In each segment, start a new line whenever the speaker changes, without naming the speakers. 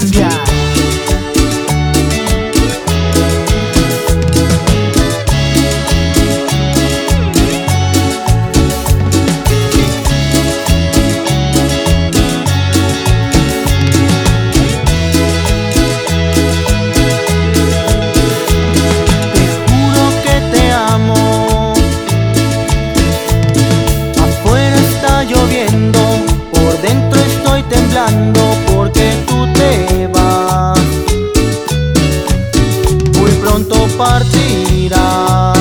Yeah. pronto partirá.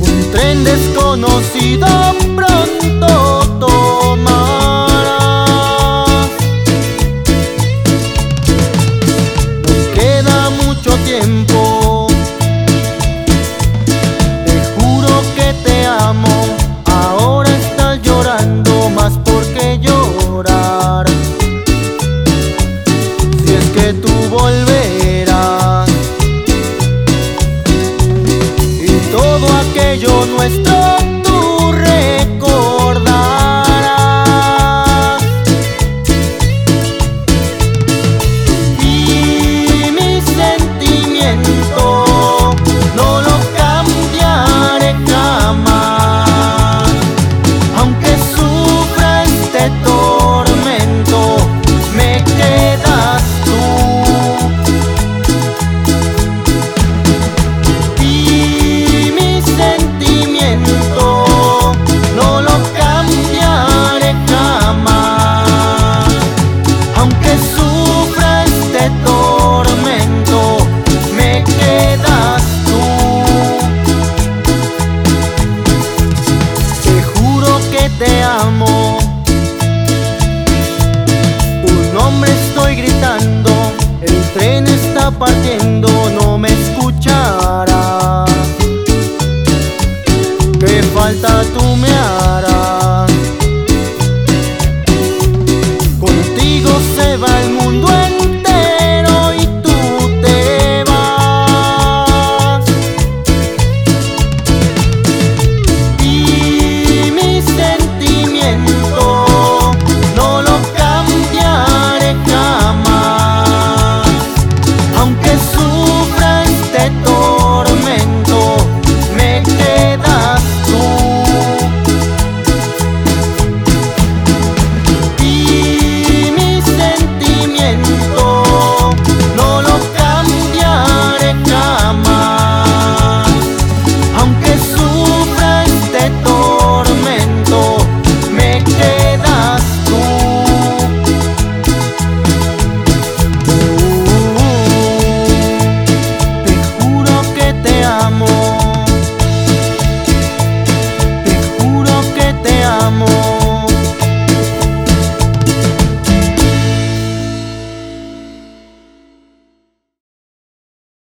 Un tren desconocido. que te amo. Tu nombre estoy gritando, el tren está partiendo, no me escucharás. ¿Qué falta tú me harás? Contigo se va el mundo.